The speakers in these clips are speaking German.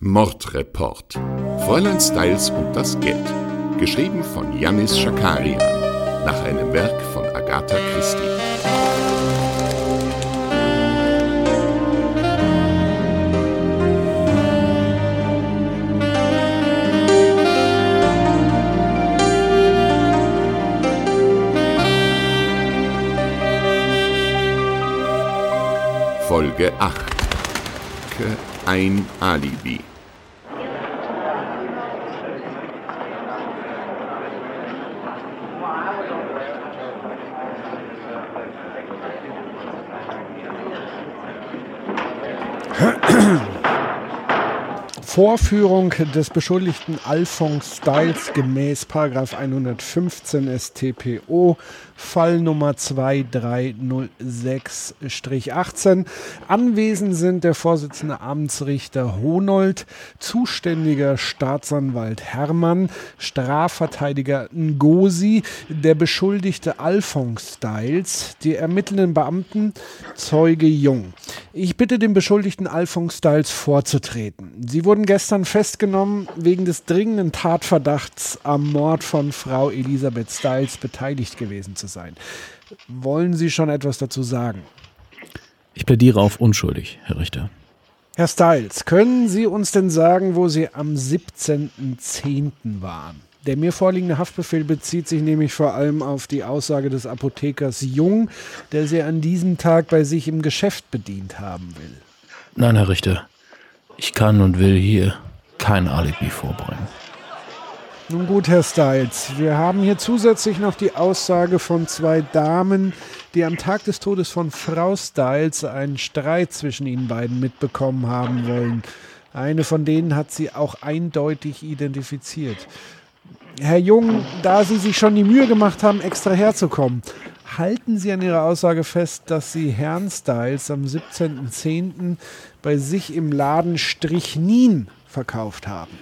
Mordreport. Fräulein Styles und das Geld. Geschrieben von Yannis Schakarian. Nach einem Werk von Agatha Christie. Folge 8. Ein Alibi. Ahem. Vorführung des Beschuldigten Alphonse Styles gemäß 115 StPO Fall Nummer 2306-18. Anwesend sind der Vorsitzende Amtsrichter Honold, zuständiger Staatsanwalt Hermann, Strafverteidiger Ngosi, der Beschuldigte Alphonse Styles, die ermittelnden Beamten, Zeuge Jung. Ich bitte den Beschuldigten Alphonse Styles vorzutreten. Sie wurden gestern festgenommen wegen des dringenden Tatverdachts am Mord von Frau Elisabeth Styles beteiligt gewesen zu sein. Wollen Sie schon etwas dazu sagen? Ich plädiere auf unschuldig, Herr Richter. Herr Styles, können Sie uns denn sagen, wo Sie am 17.10. waren? Der mir vorliegende Haftbefehl bezieht sich nämlich vor allem auf die Aussage des Apothekers Jung, der Sie an diesem Tag bei sich im Geschäft bedient haben will. Nein, Herr Richter. Ich kann und will hier kein Alibi vorbringen. Nun gut, Herr Styles, wir haben hier zusätzlich noch die Aussage von zwei Damen, die am Tag des Todes von Frau Styles einen Streit zwischen ihnen beiden mitbekommen haben wollen. Eine von denen hat sie auch eindeutig identifiziert. Herr Jung, da Sie sich schon die Mühe gemacht haben, extra herzukommen, halten Sie an Ihrer Aussage fest, dass Sie Herrn Styles am 17.10. bei sich im Laden Strichnin verkauft haben?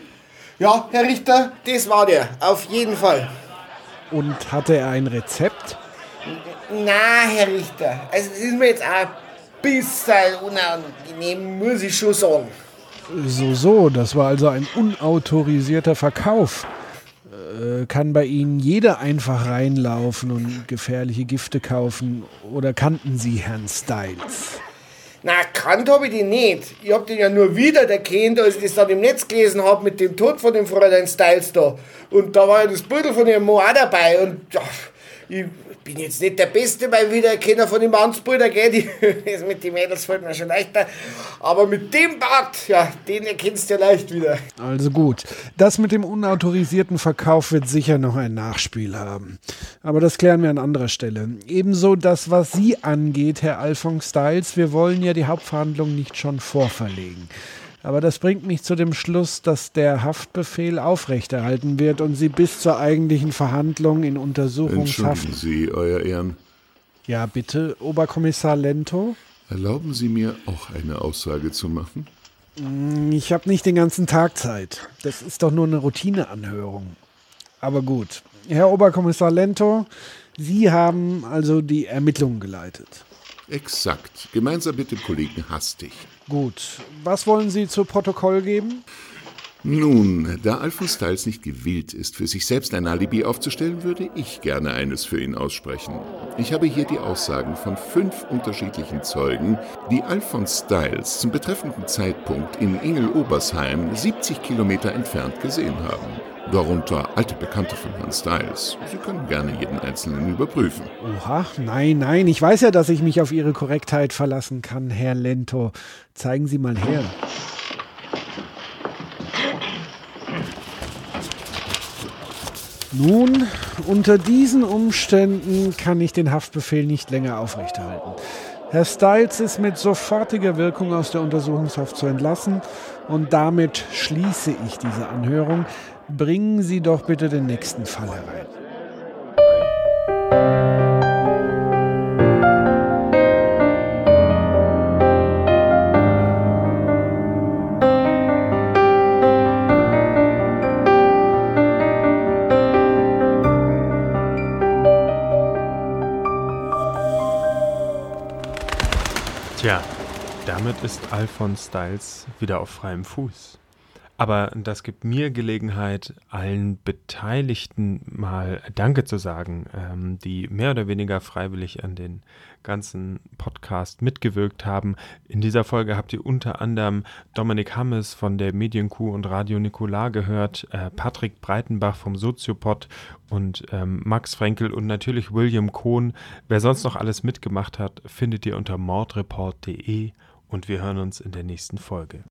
Ja, Herr Richter, das war der, auf jeden Fall. Und hatte er ein Rezept? Na, Herr Richter, also das ist mir jetzt auch ein bisschen unangenehm, muss ich schon sagen. So, so, das war also ein unautorisierter Verkauf. Äh, kann bei Ihnen jeder einfach reinlaufen und gefährliche Gifte kaufen? Oder kannten Sie Herrn Styles? Na, kannt habe ich den nicht. Ich hab den ja nur wieder erkannt, als ich das dann im Netz gelesen hab mit dem Tod von dem Fräulein Styles da. Und da war ja das Bild von ihrem Mo auch dabei. Und ja, ich bin jetzt nicht der beste beim Wiedererkennen von dem Mannsbrüder, gell? Die, mit den Mädels fällt mir schon leichter. Aber mit dem Bart, ja, den erkennst du ja leicht wieder. Also gut. Das mit dem unautorisierten Verkauf wird sicher noch ein Nachspiel haben. Aber das klären wir an anderer Stelle. Ebenso das, was Sie angeht, Herr Alphonse Styles. Wir wollen ja die Hauptverhandlung nicht schon vorverlegen. Aber das bringt mich zu dem Schluss, dass der Haftbefehl aufrechterhalten wird und Sie bis zur eigentlichen Verhandlung in Untersuchungshaft. Entschuldigen Sie, Euer Ehren. Ja, bitte, Oberkommissar Lento. Erlauben Sie mir auch eine Aussage zu machen? Ich habe nicht den ganzen Tag Zeit. Das ist doch nur eine Routineanhörung. Aber gut. Herr Oberkommissar Lento, Sie haben also die Ermittlungen geleitet. Exakt. Gemeinsam mit dem Kollegen Hastig. Gut. Was wollen Sie zu Protokoll geben? Nun, da Alphonse Styles nicht gewillt ist, für sich selbst ein Alibi aufzustellen, würde ich gerne eines für ihn aussprechen. Ich habe hier die Aussagen von fünf unterschiedlichen Zeugen, die Alphonse Styles zum betreffenden Zeitpunkt in Ingel-Obersheim, 70 Kilometer entfernt, gesehen haben. Darunter alte Bekannte von Herrn Styles. Sie können gerne jeden Einzelnen überprüfen. Oha, nein, nein, ich weiß ja, dass ich mich auf Ihre Korrektheit verlassen kann, Herr Lento. Zeigen Sie mal her. Nun, unter diesen Umständen kann ich den Haftbefehl nicht länger aufrechterhalten. Herr Styles ist mit sofortiger Wirkung aus der Untersuchungshaft zu entlassen und damit schließe ich diese Anhörung. Bringen Sie doch bitte den nächsten Fall herein. Tja, damit ist Alphonse Styles wieder auf freiem Fuß. Aber das gibt mir Gelegenheit, allen Beteiligten mal Danke zu sagen, ähm, die mehr oder weniger freiwillig an den ganzen Podcast mitgewirkt haben. In dieser Folge habt ihr unter anderem Dominik Hammes von der Medienkuh und Radio Nikola gehört, äh, Patrick Breitenbach vom Soziopod und ähm, Max Frenkel und natürlich William Kohn. Wer sonst noch alles mitgemacht hat, findet ihr unter mordreport.de und wir hören uns in der nächsten Folge.